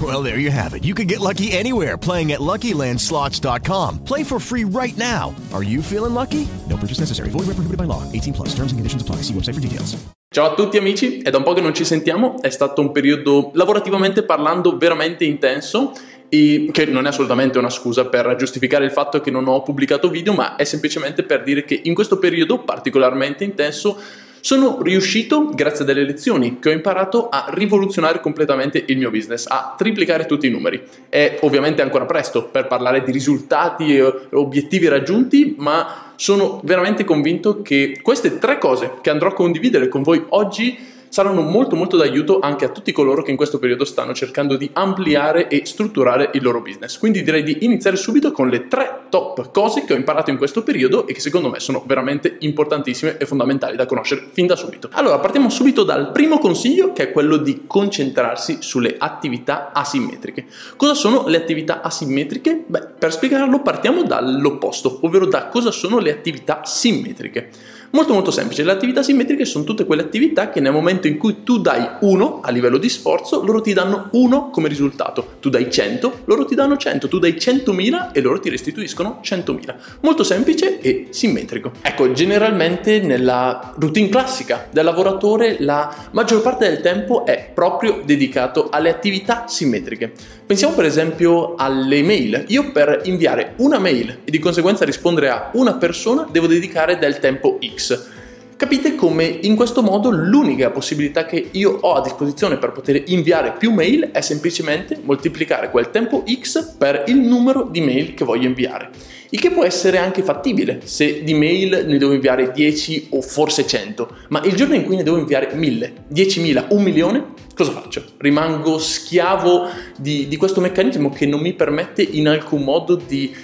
Well, there you have it. You can get lucky anywhere playing at LuckyLandSlots.com. Play for free right now. Are you feeling lucky? No purchase necessary. Void where prohibited by law. 18 plus. Terms and conditions apply. See website for details. Ciao a tutti amici, è da un po' che non ci sentiamo, è stato un periodo lavorativamente parlando veramente intenso e che non è assolutamente una scusa per giustificare il fatto che non ho pubblicato video, ma è semplicemente per dire che in questo periodo particolarmente intenso sono riuscito, grazie a delle lezioni che ho imparato, a rivoluzionare completamente il mio business, a triplicare tutti i numeri. È ovviamente ancora presto per parlare di risultati e obiettivi raggiunti, ma sono veramente convinto che queste tre cose che andrò a condividere con voi oggi saranno molto molto d'aiuto anche a tutti coloro che in questo periodo stanno cercando di ampliare e strutturare il loro business. Quindi direi di iniziare subito con le tre top cose che ho imparato in questo periodo e che secondo me sono veramente importantissime e fondamentali da conoscere fin da subito. Allora, partiamo subito dal primo consiglio che è quello di concentrarsi sulle attività asimmetriche. Cosa sono le attività asimmetriche? Beh, per spiegarlo partiamo dall'opposto, ovvero da cosa sono le attività simmetriche. Molto molto semplice, le attività simmetriche sono tutte quelle attività che nel momento in cui tu dai 1 a livello di sforzo, loro ti danno 1 come risultato. Tu dai 100, loro ti danno 100, tu dai 100.000 e loro ti restituiscono 100.000. Molto semplice e simmetrico. Ecco, generalmente nella routine classica del lavoratore la maggior parte del tempo è proprio dedicato alle attività simmetriche. Pensiamo per esempio alle mail. Io per inviare una mail e di conseguenza rispondere a una persona devo dedicare del tempo X. Capite come in questo modo l'unica possibilità che io ho a disposizione per poter inviare più mail è semplicemente moltiplicare quel tempo X per il numero di mail che voglio inviare. Il che può essere anche fattibile se di mail ne devo inviare 10 o forse 100, ma il giorno in cui ne devo inviare 1000, 10.000, un milione, cosa faccio? Rimango schiavo di, di questo meccanismo che non mi permette in alcun modo di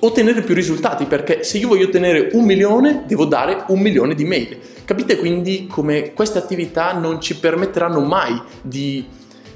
ottenere più risultati perché se io voglio ottenere un milione devo dare un milione di mail. Capite quindi come queste attività non ci permetteranno mai di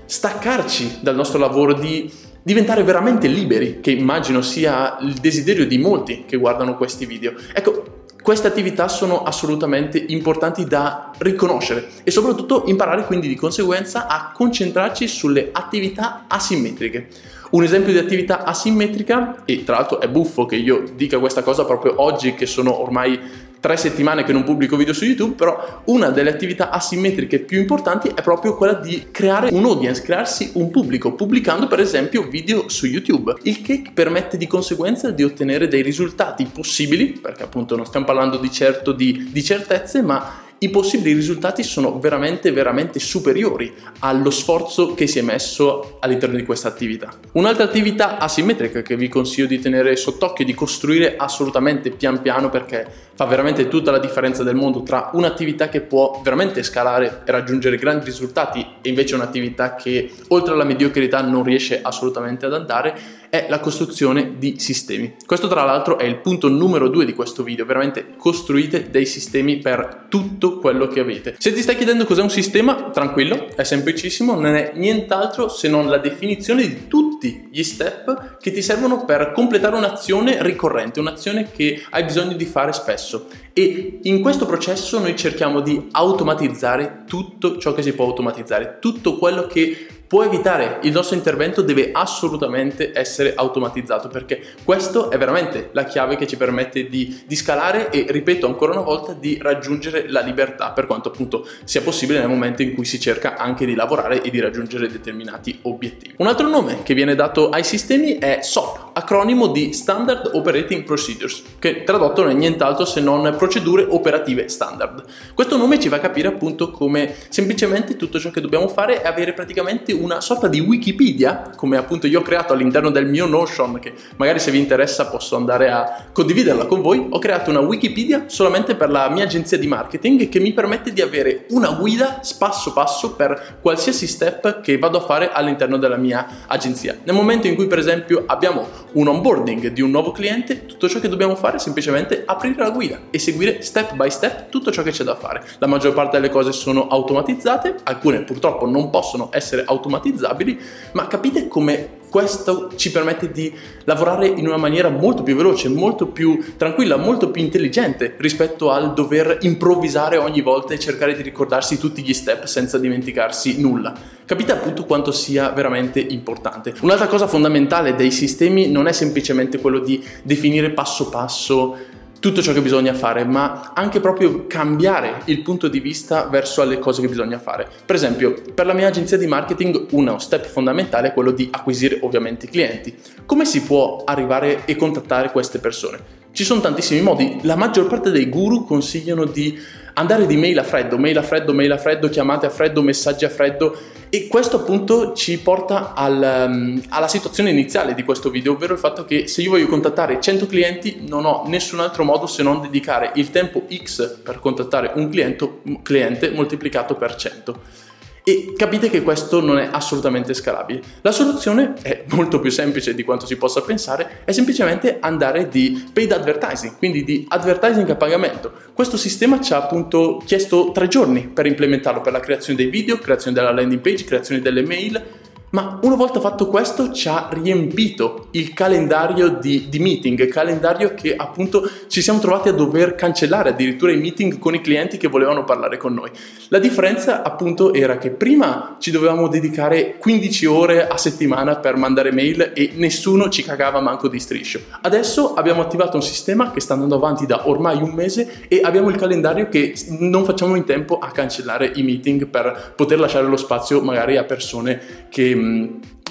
staccarci dal nostro lavoro, di diventare veramente liberi, che immagino sia il desiderio di molti che guardano questi video. Ecco, queste attività sono assolutamente importanti da riconoscere e soprattutto imparare quindi di conseguenza a concentrarci sulle attività asimmetriche. Un esempio di attività asimmetrica, e tra l'altro è buffo che io dica questa cosa proprio oggi che sono ormai tre settimane che non pubblico video su YouTube, però una delle attività asimmetriche più importanti è proprio quella di creare un audience, crearsi un pubblico, pubblicando per esempio video su YouTube, il che permette di conseguenza di ottenere dei risultati possibili, perché appunto non stiamo parlando di certo di, di certezze, ma i possibili risultati sono veramente veramente superiori allo sforzo che si è messo all'interno di questa attività. Un'altra attività asimmetrica che vi consiglio di tenere sott'occhio di costruire assolutamente pian piano perché fa veramente tutta la differenza del mondo tra un'attività che può veramente scalare e raggiungere grandi risultati e invece un'attività che oltre alla mediocrità non riesce assolutamente ad andare è la costruzione di sistemi. Questo tra l'altro è il punto numero due di questo video, veramente costruite dei sistemi per tutto quello che avete. Se ti stai chiedendo cos'è un sistema, tranquillo, è semplicissimo, non è nient'altro se non la definizione di tutti gli step che ti servono per completare un'azione ricorrente, un'azione che hai bisogno di fare spesso. E in questo processo noi cerchiamo di automatizzare tutto ciò che si può automatizzare, tutto quello che può evitare il nostro intervento deve assolutamente essere automatizzato perché questo è veramente la chiave che ci permette di, di, scalare e ripeto ancora una volta di raggiungere la libertà per quanto appunto sia possibile nel momento in cui si cerca anche di lavorare e di raggiungere determinati obiettivi. Un altro nome che viene dato ai sistemi è SOP, acronimo di Standard Operating Procedures, che tradotto non è nient'altro se non procedure operative standard. Questo nome ci fa capire appunto come semplicemente tutto ciò che dobbiamo fare è avere praticamente una sorta di Wikipedia, come appunto io ho creato all'interno del mio Notion, che magari se vi interessa posso andare a condividerla con voi. Ho creato una Wikipedia solamente per la mia agenzia di marketing che mi permette di avere una guida passo passo per qualsiasi step che vado a fare all'interno della mia agenzia. Nel momento in cui per esempio abbiamo un onboarding di un nuovo cliente, tutto ciò che dobbiamo fare è semplicemente aprire la guida e seguire step by step tutto ciò che c'è da fare. La maggior parte delle cose sono automatizzate, alcune purtroppo non possono essere automatizzabili, ma capite come questo ci permette di lavorare in una maniera molto più veloce, molto più tranquilla, molto più intelligente rispetto al dover improvvisare ogni volta e cercare di ricordarsi tutti gli step senza dimenticarsi nulla. Capite appunto quanto sia veramente importante. Un'altra cosa fondamentale dei sistemi non è semplicemente quello di definire passo passo tutto ciò che bisogna fare, ma anche proprio cambiare il punto di vista verso le cose che bisogna fare. Per esempio, per la mia agenzia di marketing uno step fondamentale è quello di acquisire ovviamente clienti. Come si può arrivare e contattare queste persone? Ci sono tantissimi modi, la maggior parte dei guru consigliano di andare di mail a freddo, mail a freddo, mail a freddo, chiamate a freddo, messaggi a freddo e questo appunto ci porta al, um, alla situazione iniziale di questo video, ovvero il fatto che se io voglio contattare 100 clienti non ho nessun altro modo se non dedicare il tempo X per contattare un cliente, cliente moltiplicato per 100. E capite che questo non è assolutamente scalabile. La soluzione è molto più semplice di quanto si possa pensare, è semplicemente andare di paid advertising, quindi di advertising a pagamento. Questo sistema ci ha appunto chiesto tre giorni per implementarlo, per la creazione dei video, creazione della landing page, creazione delle mail ma una volta fatto questo ci ha riempito il calendario di, di, meeting, calendario che appunto ci siamo trovati a dover cancellare addirittura i meeting con i clienti che volevano parlare con noi. La differenza appunto era che prima ci dovevamo dedicare 15 ore a settimana per mandare mail e nessuno ci cagava manco di striscio. Adesso abbiamo attivato un sistema che sta andando avanti da ormai un mese e abbiamo il calendario che non facciamo in tempo a cancellare i meeting per poter lasciare lo spazio magari a persone che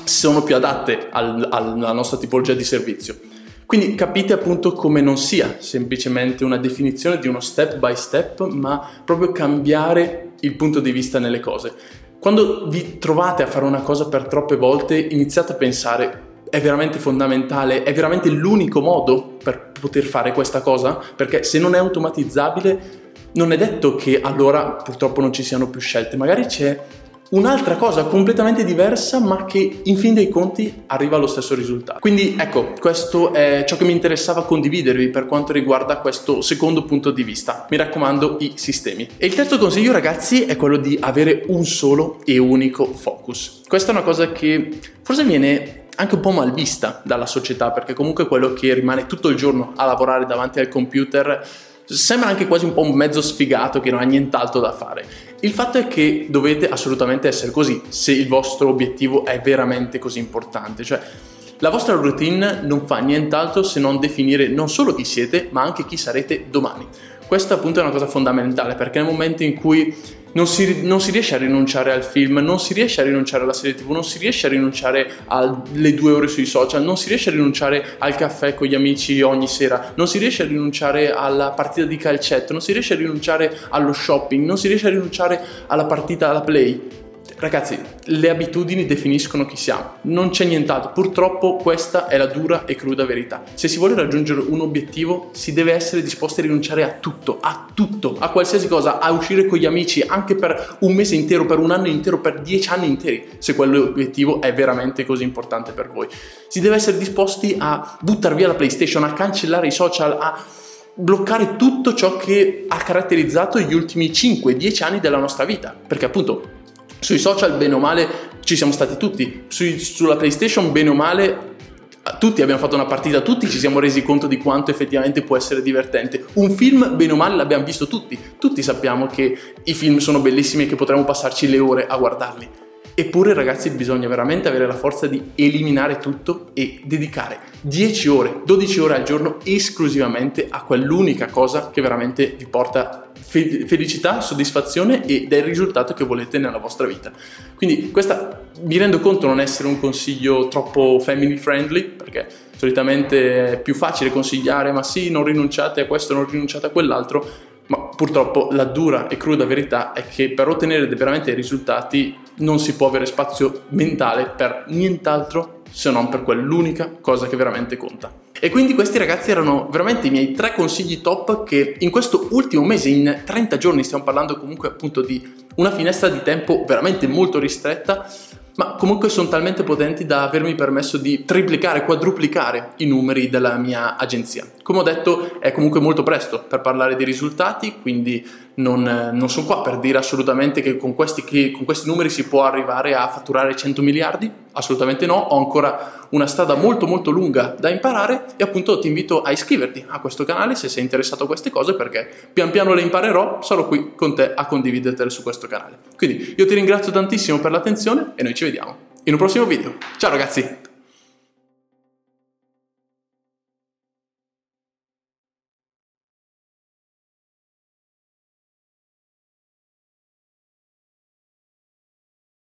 sono più adatte al, alla nostra tipologia di servizio. Quindi capite appunto come non sia semplicemente una definizione di uno step by step, ma proprio cambiare il punto di vista nelle cose. Quando vi trovate a fare una cosa per troppe volte, iniziate a pensare è veramente fondamentale, è veramente l'unico modo per poter fare questa cosa, perché se non è automatizzabile non è detto che allora purtroppo non ci siano più scelte, magari c'è un'altra cosa completamente diversa ma che in fin dei conti arriva allo stesso risultato. Quindi ecco, questo è ciò che mi interessava condividervi per quanto riguarda questo secondo punto di vista. Mi raccomando i sistemi. E il terzo consiglio ragazzi è quello di avere un solo e unico focus. Questa è una cosa che forse viene anche un po' mal vista dalla società perché comunque quello che rimane tutto il giorno a lavorare davanti al computer sembra anche quasi un po' un mezzo sfigato che non ha nient'altro da fare. Il fatto è che dovete assolutamente essere così se il vostro obiettivo è veramente così importante, cioè la vostra routine non fa nient'altro se non definire non solo chi siete, ma anche chi sarete domani. Questa appunto è una cosa fondamentale perché nel momento in cui non si, non si, riesce a rinunciare al film, non si riesce a rinunciare alla serie tv, non si riesce a rinunciare alle due ore sui social, non si riesce a rinunciare al caffè con gli amici ogni sera, non si riesce a rinunciare alla partita di calcetto, non si riesce a rinunciare allo shopping, non si riesce a rinunciare alla partita alla play Ragazzi, le abitudini definiscono chi siamo, non c'è nient'altro. Purtroppo questa è la dura e cruda verità. Se si vuole raggiungere un obiettivo, si deve essere disposti a rinunciare a tutto, a tutto, a qualsiasi cosa, a uscire con gli amici anche per un mese intero, per un anno intero, per dieci anni interi, se quell'obiettivo è veramente così importante per voi. Si deve essere disposti a buttare via la PlayStation, a cancellare i social, a bloccare tutto ciò che ha caratterizzato gli ultimi 5-10 anni della nostra vita, perché appunto sui social, bene o male, ci siamo stati tutti. Sui, sulla PlayStation, bene o male, tutti abbiamo fatto una partita, tutti ci siamo resi conto di quanto effettivamente può essere divertente. Un film, bene o male, l'abbiamo visto tutti. Tutti sappiamo che i film sono bellissimi e che potremmo passarci le ore a guardarli. Eppure ragazzi bisogna veramente avere la forza di eliminare tutto e dedicare 10 ore, 12 ore al giorno esclusivamente a quell'unica cosa che veramente vi porta felicità, soddisfazione ed è il risultato che volete nella vostra vita. Quindi questa mi rendo conto non essere un consiglio troppo family friendly perché solitamente è più facile consigliare ma sì, non rinunciate a questo, non rinunciate a quell'altro, ma purtroppo la dura e cruda verità è che per ottenere veramente risultati non si può avere spazio mentale per nient'altro se non per quell'unica cosa che veramente conta. E quindi questi ragazzi erano veramente i miei tre consigli top che in questo ultimo mese, in 30 giorni, stiamo parlando comunque appunto di una finestra di tempo veramente molto ristretta, ma comunque sono talmente potenti da avermi permesso di triplicare, quadruplicare i numeri della mia agenzia. Come ho detto, è comunque molto presto per parlare di risultati, quindi non, non sono qua per dire assolutamente che con questi, che con questi numeri si può arrivare a fatturare 100 miliardi, assolutamente no, ho ancora una strada molto molto lunga da imparare e appunto ti invito a iscriverti a questo canale se sei interessato a queste cose perché pian piano le imparerò, sarò qui con te a condividertele su questo canale. Quindi io ti ringrazio tantissimo per l'attenzione e noi ci vediamo in un prossimo video. Ciao ragazzi!